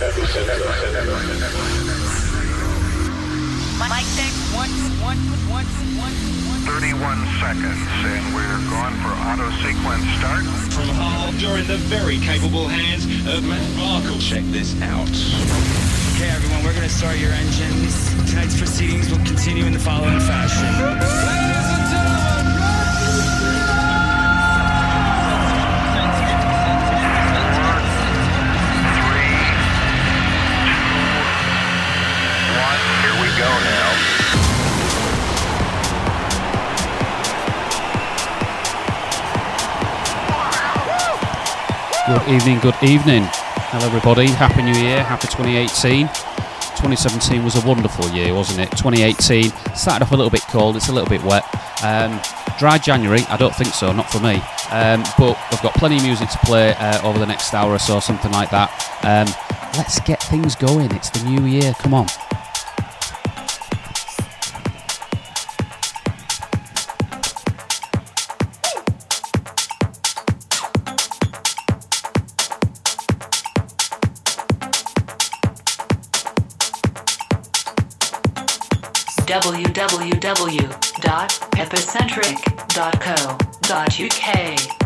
Mic check, one, one, one, one, one. 31 seconds, and we're going for auto sequence start. From Hull, you're in the very capable hands of Matt Markle. Check this out. Okay, everyone, we're going to start your engines. Tonight's proceedings will continue in the following fashion. Good evening, good evening. Hello, everybody. Happy New Year. Happy 2018. 2017 was a wonderful year, wasn't it? 2018 started off a little bit cold, it's a little bit wet. Um, dry January, I don't think so, not for me. Um, but I've got plenty of music to play uh, over the next hour or so, something like that. Um, let's get things going. It's the new year, come on. www.epicentric.co.uk.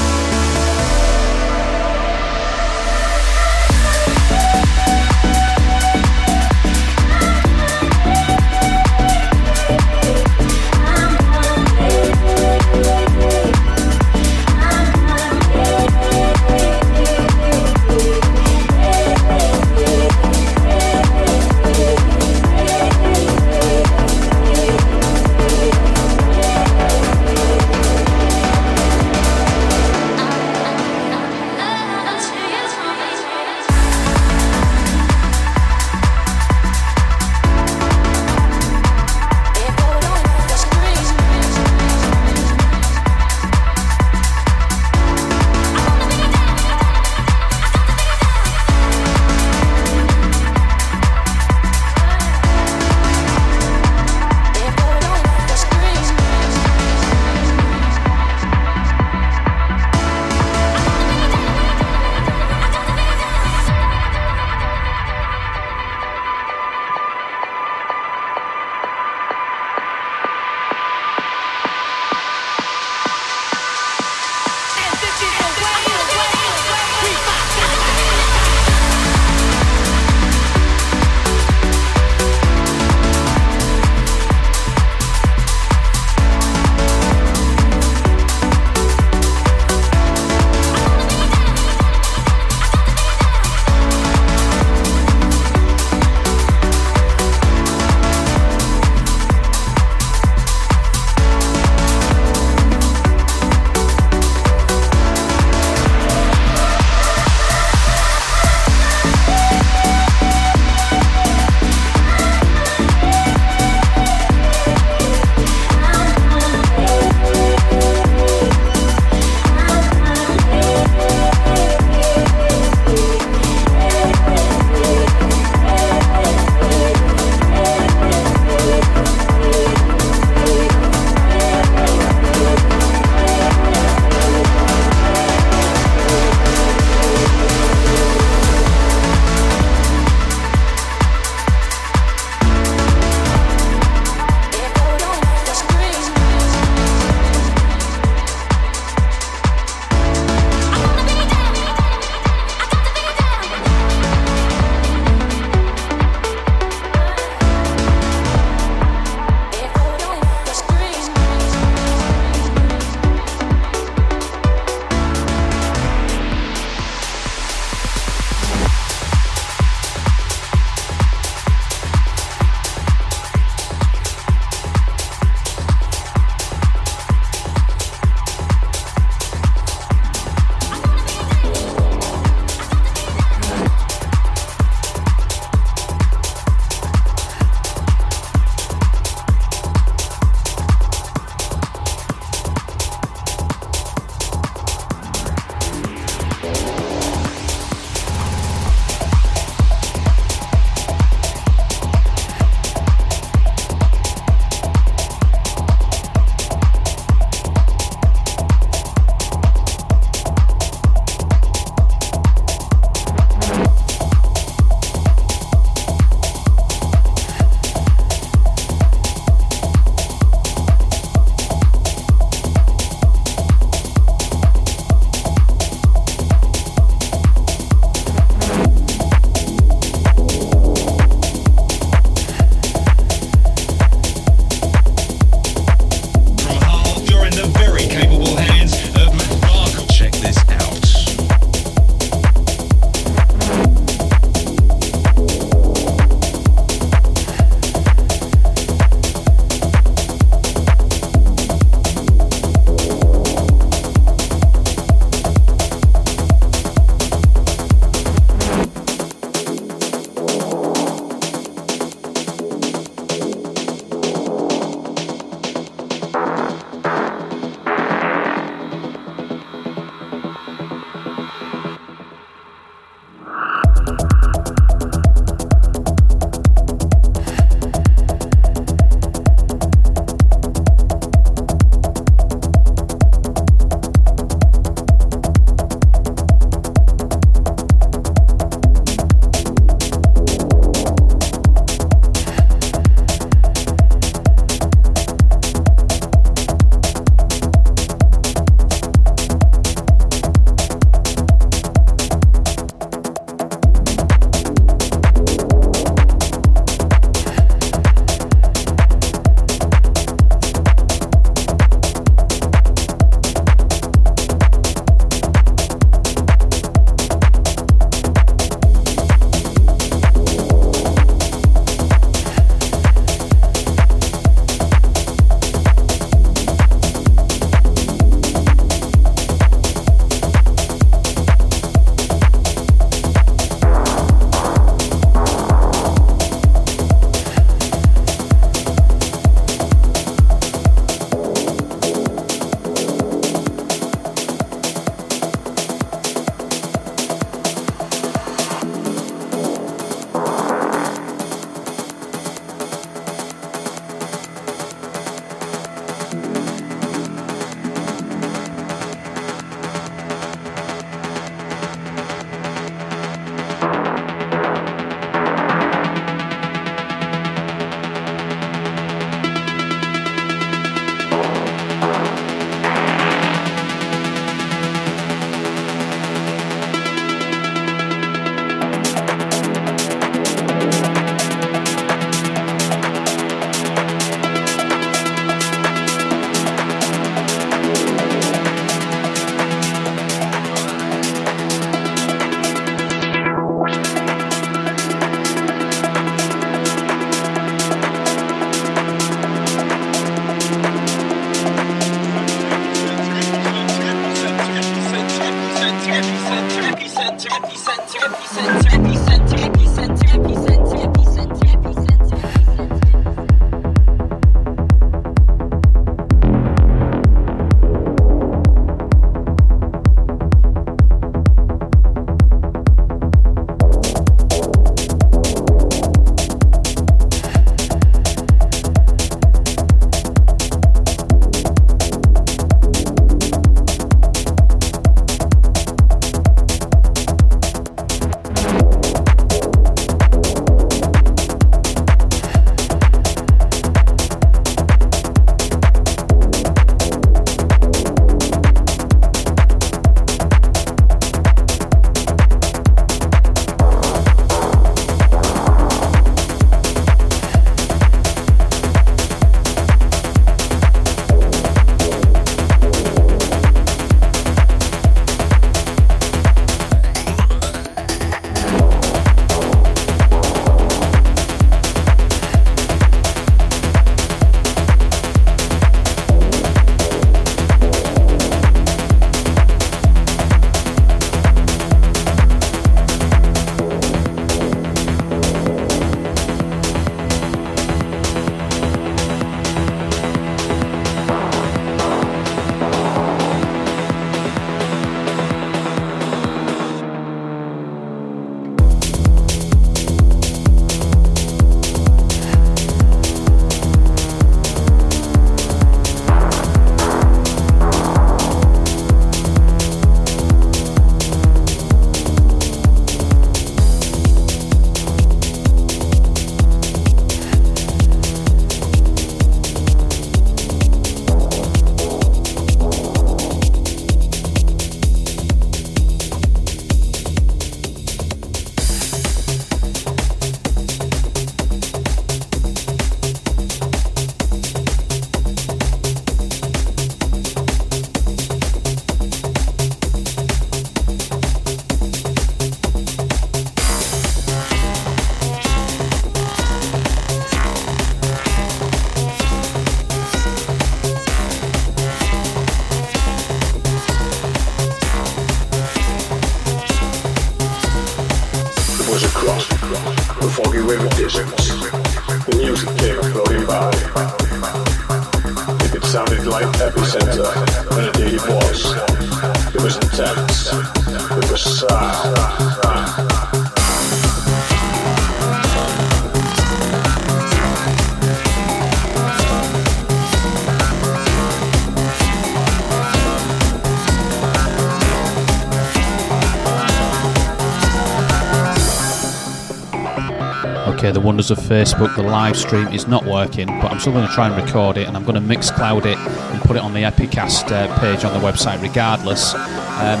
Of Facebook, the live stream is not working, but I'm still going to try and record it and I'm going to mix cloud it and put it on the Epicast uh, page on the website regardless. Um,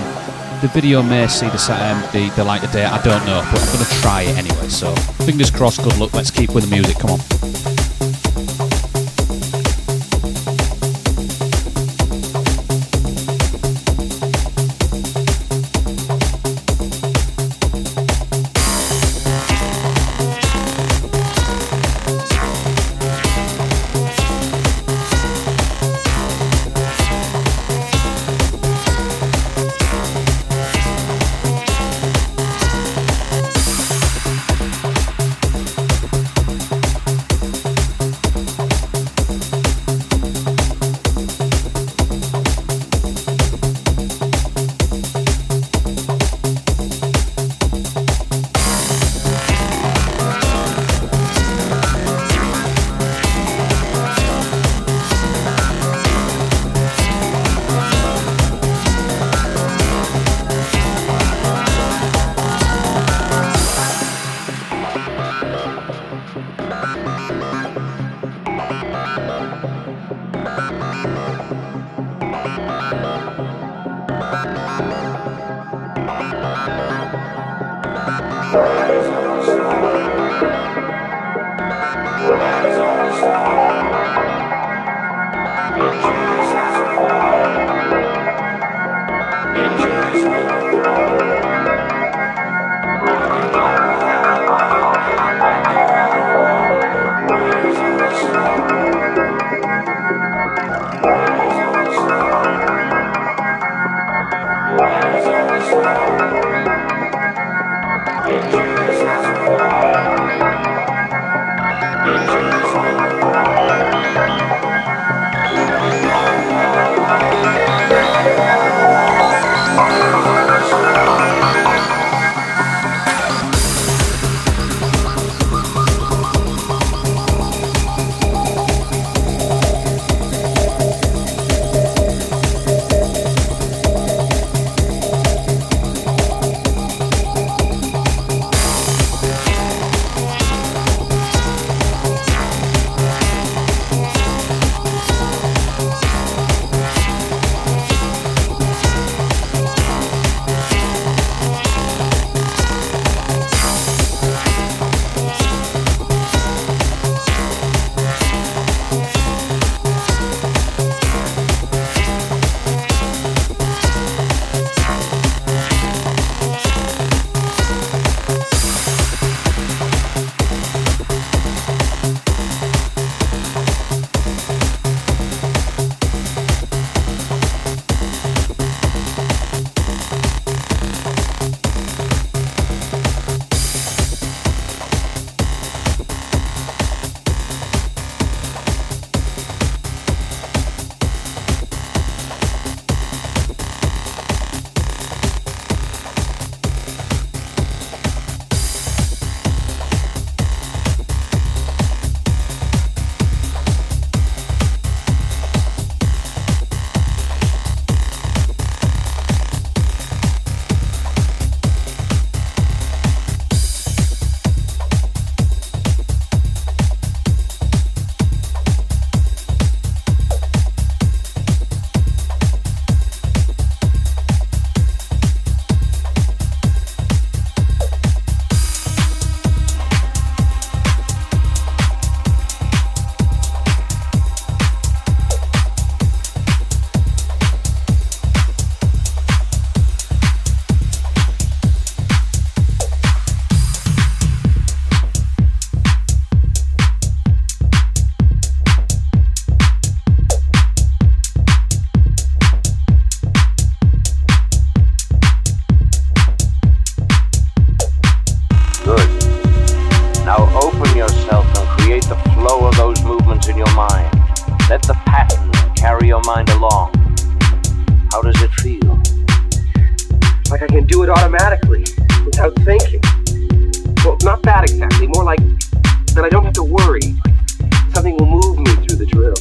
the video may see the, um, the, the light of day, I don't know, but I'm going to try it anyway. So, fingers crossed, good luck. Let's keep with the music, come on. Good. Now open yourself and create the flow of those movements in your mind. Let the pattern carry your mind along. How does it feel? Like I can do it automatically, without thinking. Well, not that exactly, more like that I don't have to worry. Something will move me through the drill.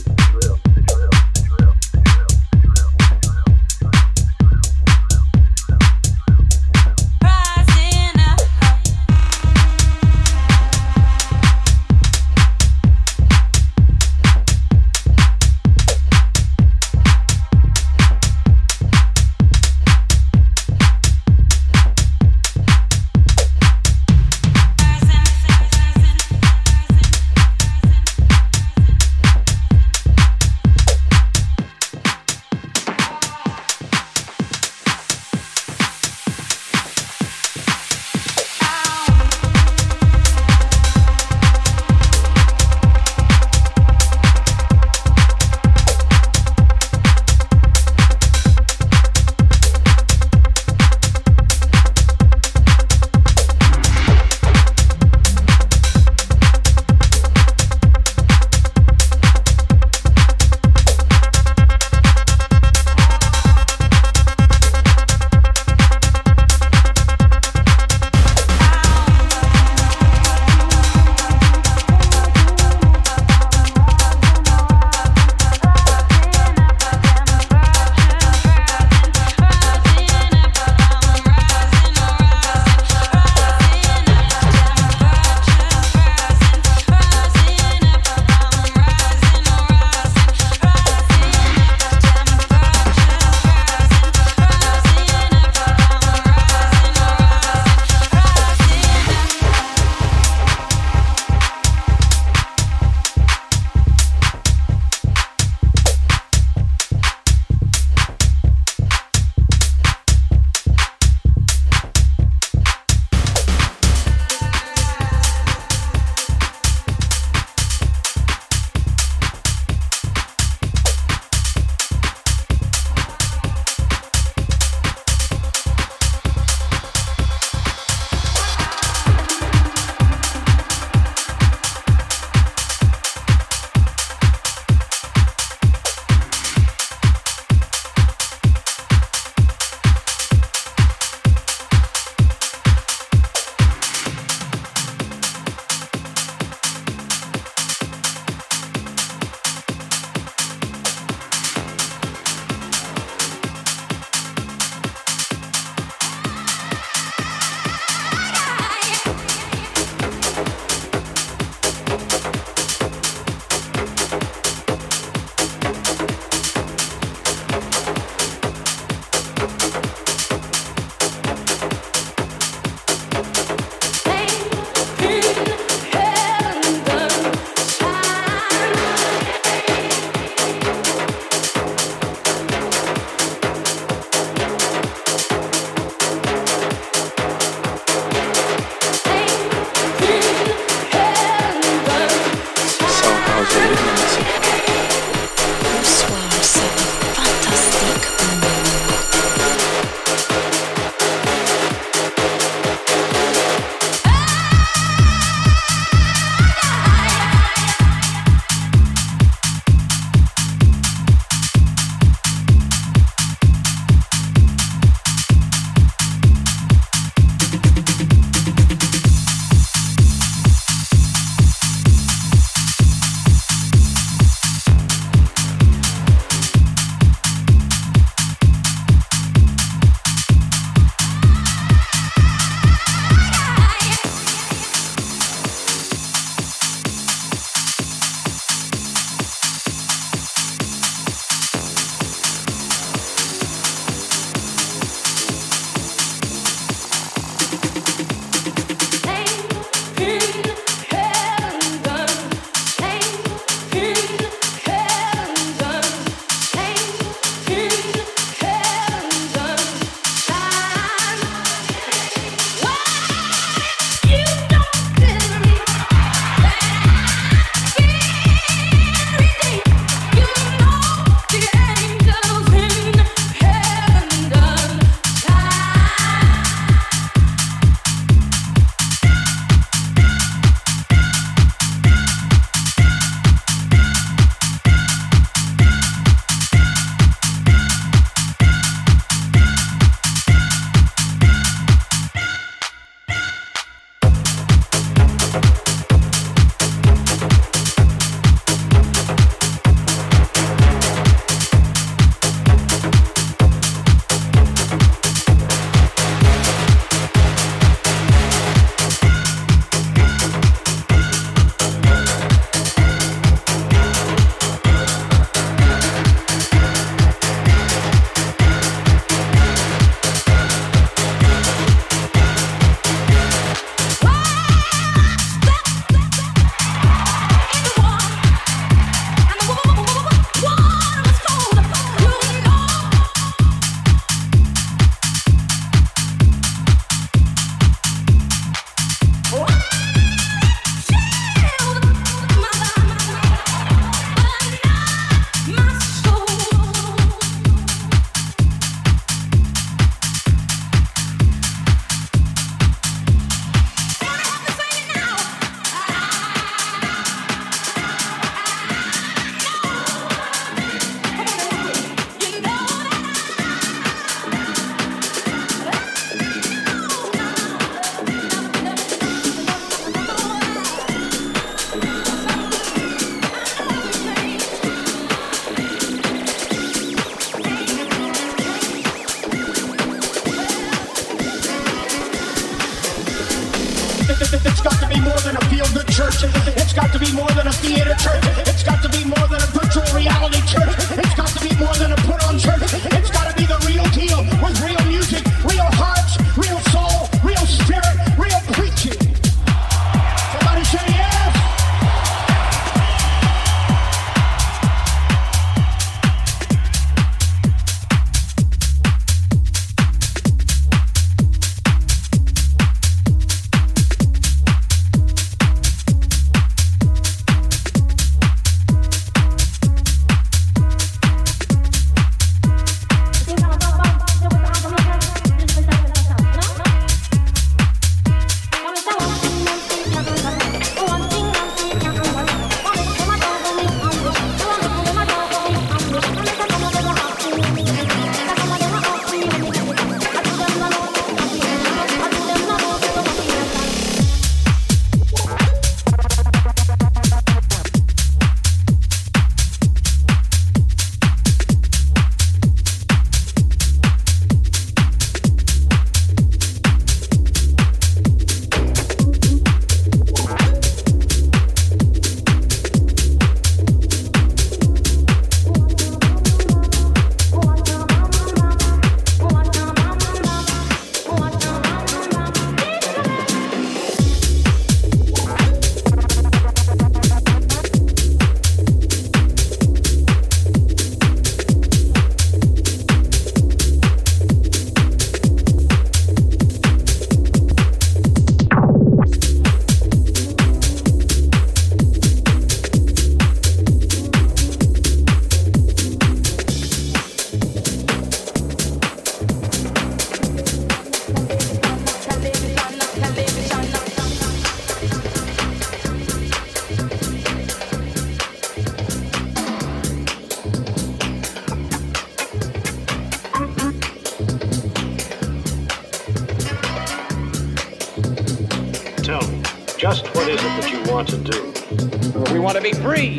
Just what is it that you want to do? We want to be free.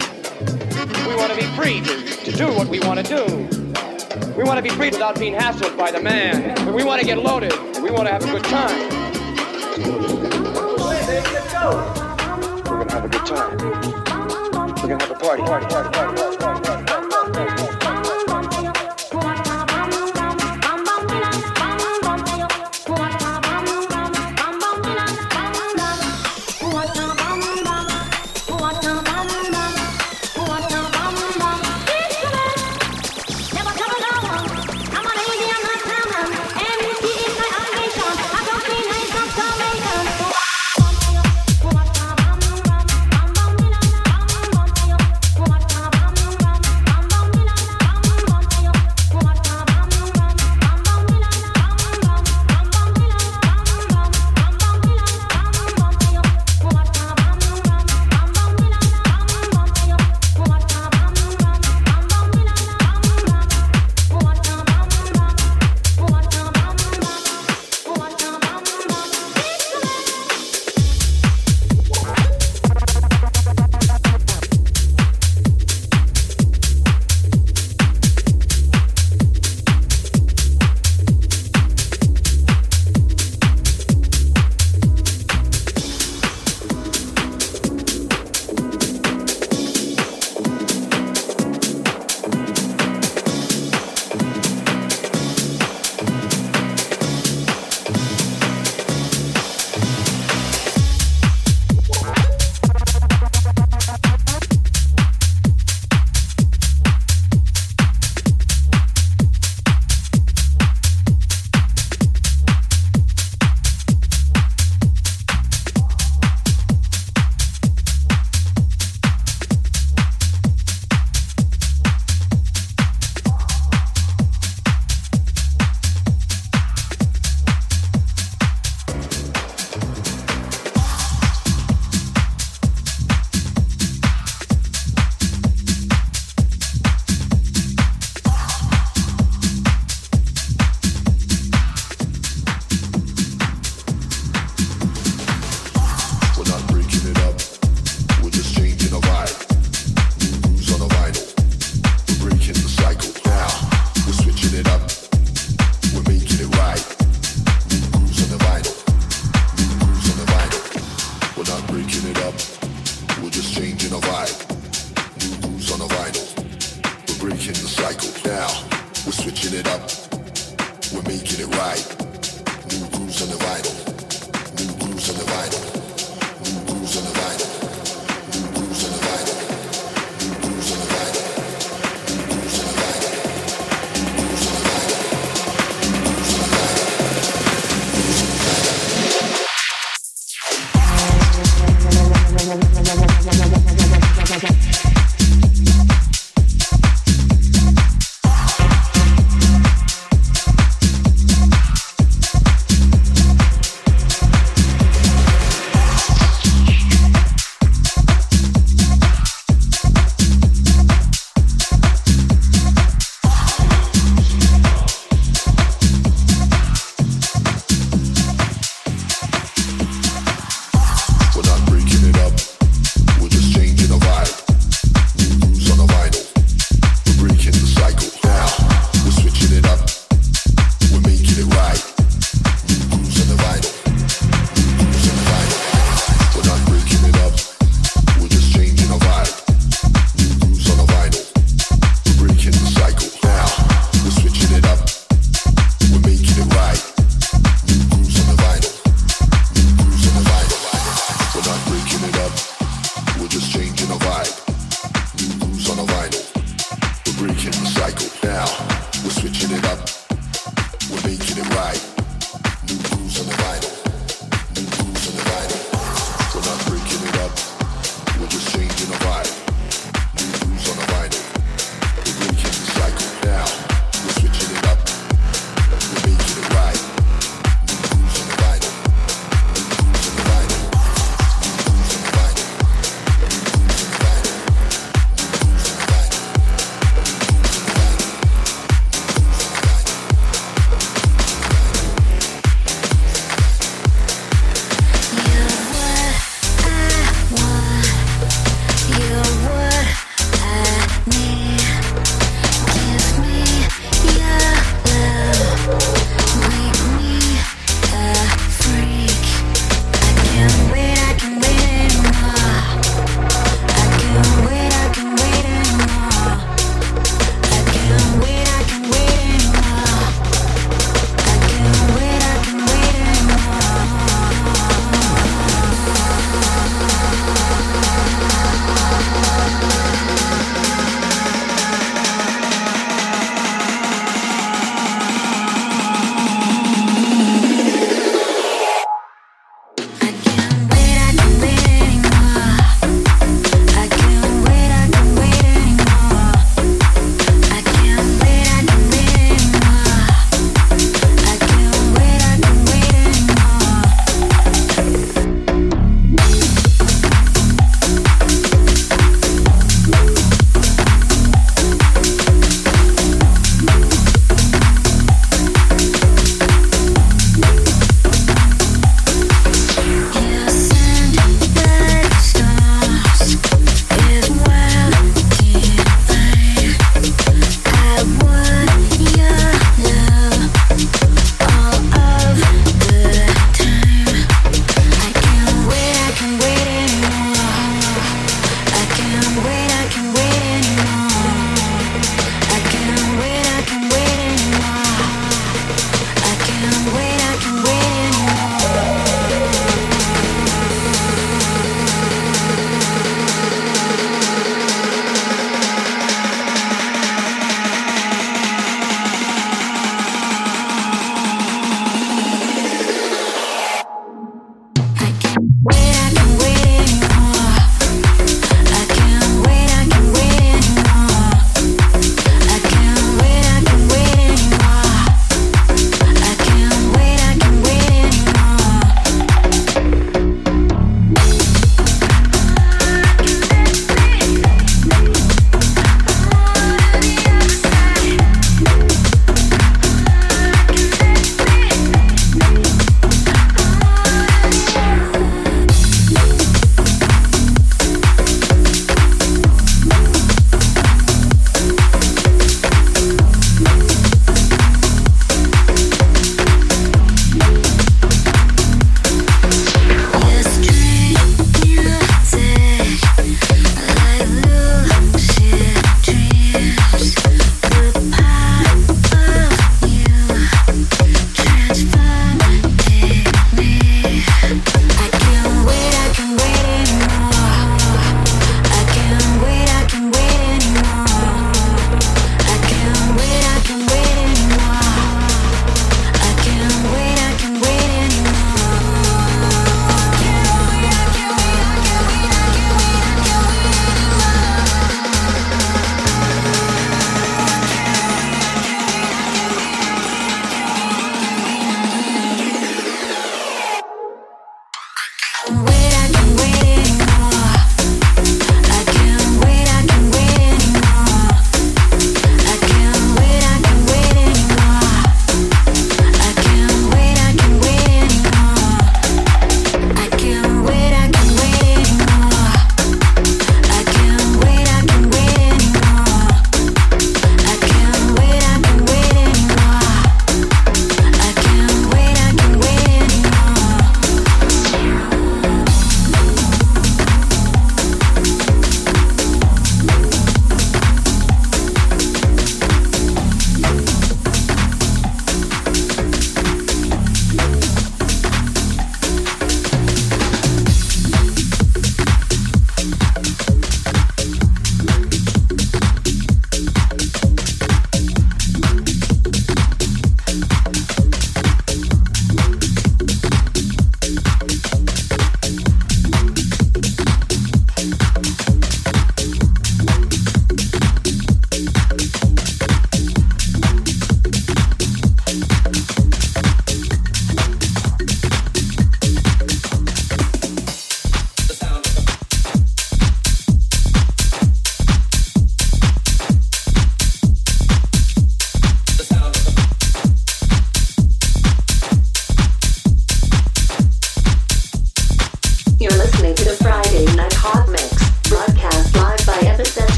We want to be free to, to do what we want to do. We want to be free without being hassled by the man. We want to get loaded. We want to have a good time. We're going to have a good time. We're going to have a party, party, party, party.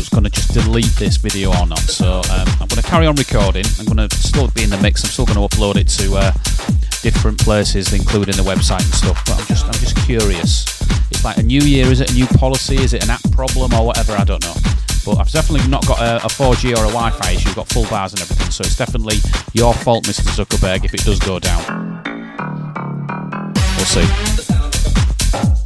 Facebook's going to just delete this video or not. So um, I'm going to carry on recording. I'm going to still be in the mix. I'm still going to upload it to uh, different places, including the website and stuff. But I'm just, I'm just curious. It's like a new year. Is it a new policy? Is it an app problem or whatever? I don't know. But I've definitely not got a, a 4G or a Wi-Fi issue. I've got full bars and everything. So it's definitely your fault, Mr. Zuckerberg, if it does go down. We'll see.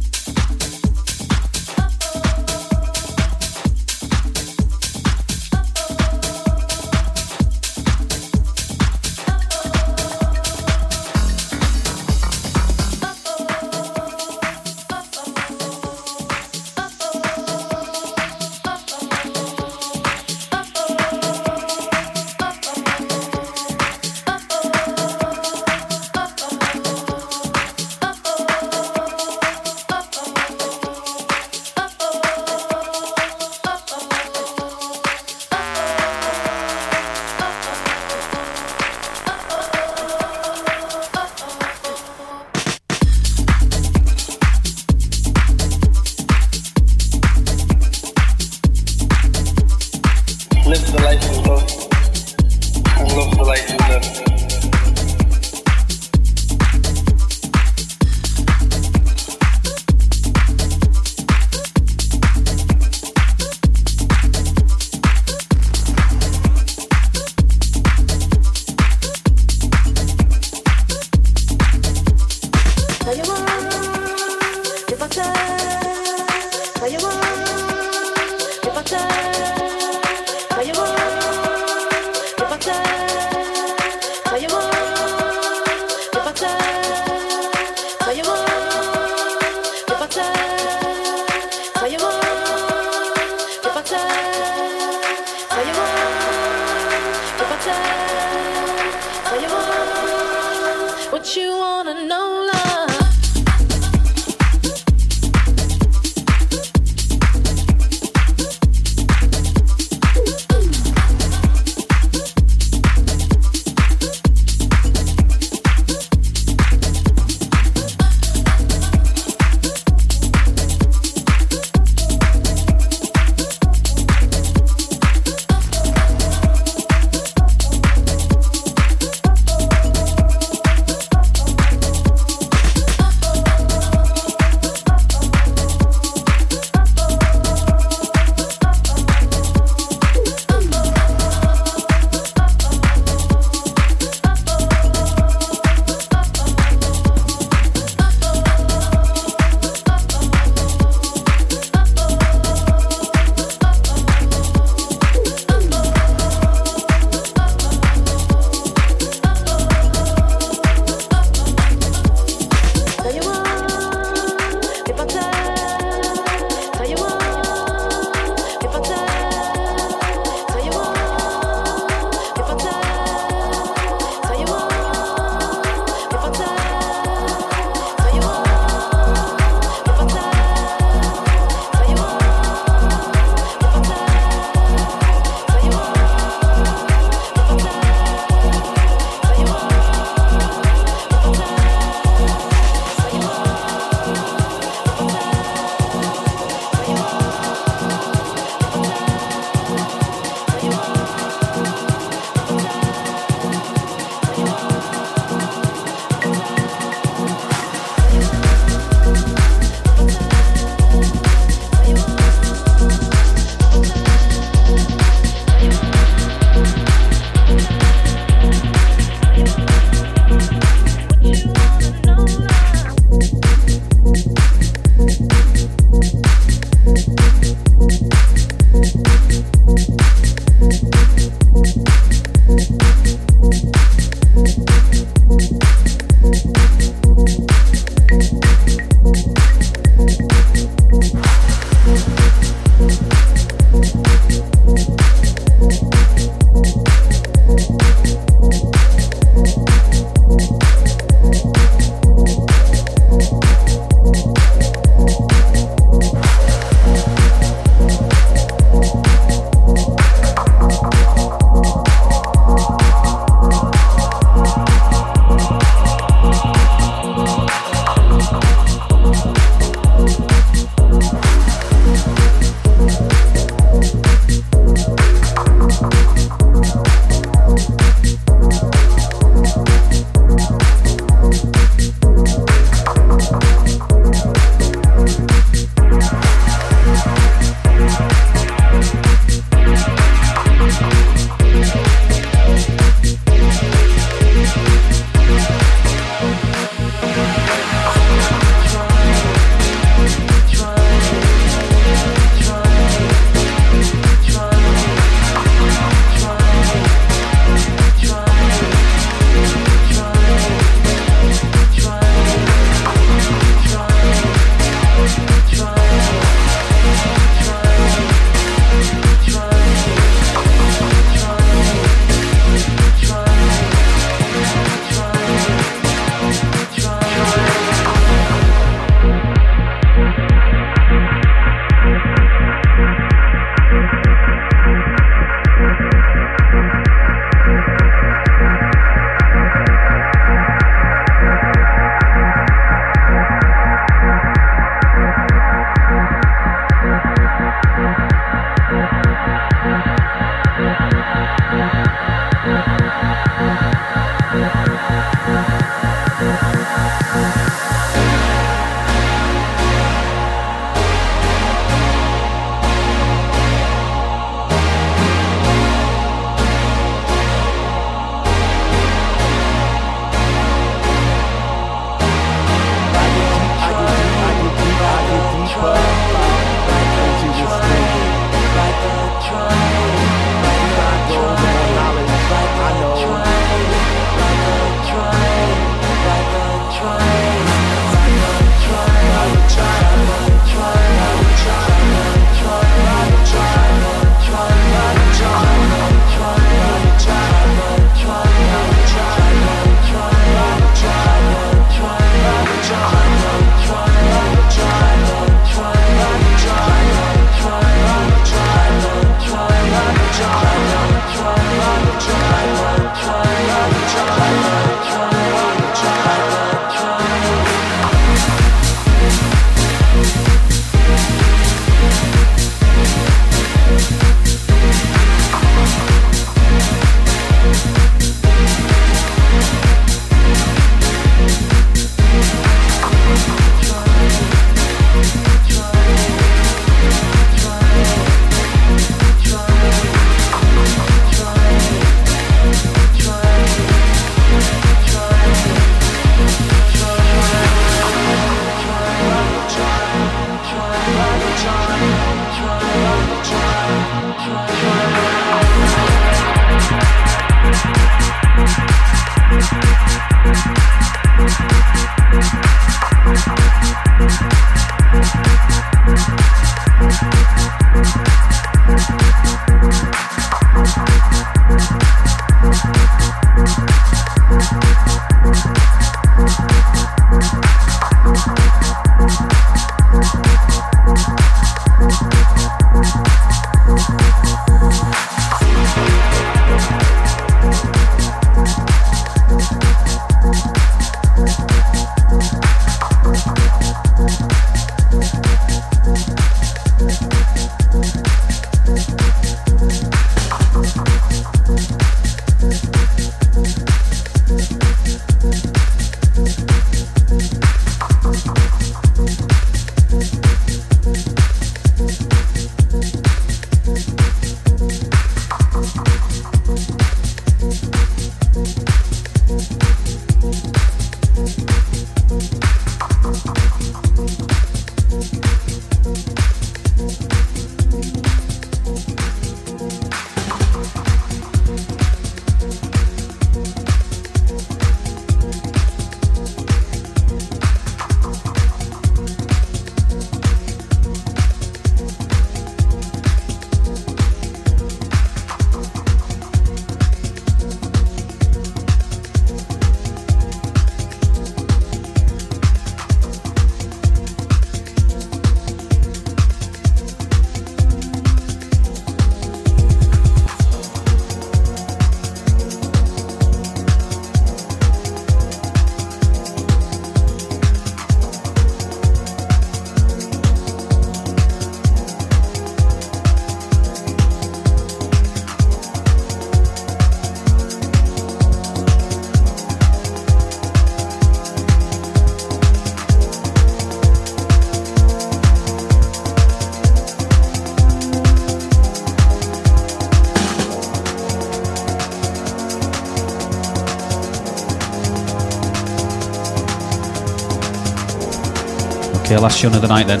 Last tune of the night then.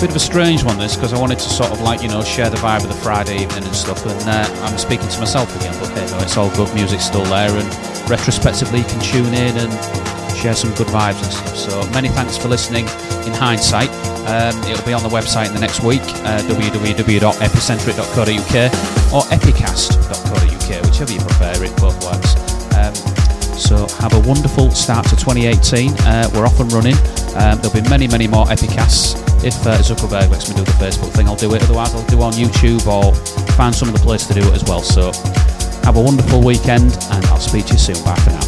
Bit of a strange one this because I wanted to sort of like you know share the vibe of the Friday evening and stuff, and uh, I'm speaking to myself again. But hey, no, it's all good. Music's still there, and retrospectively you can tune in and share some good vibes and stuff. So many thanks for listening. In hindsight, um, it'll be on the website in the next week, uh, www.epicentric.co.uk or epicast.co.uk, whichever you prefer. It both works. Um, so have a wonderful start to 2018. Uh, we're off and running. Um, there'll be many, many more Epicasts. If uh, Zuckerberg lets me do the Facebook thing, I'll do it. Otherwise, I'll do on YouTube or find some other place to do it as well. So have a wonderful weekend, and I'll speak to you soon. Bye for now.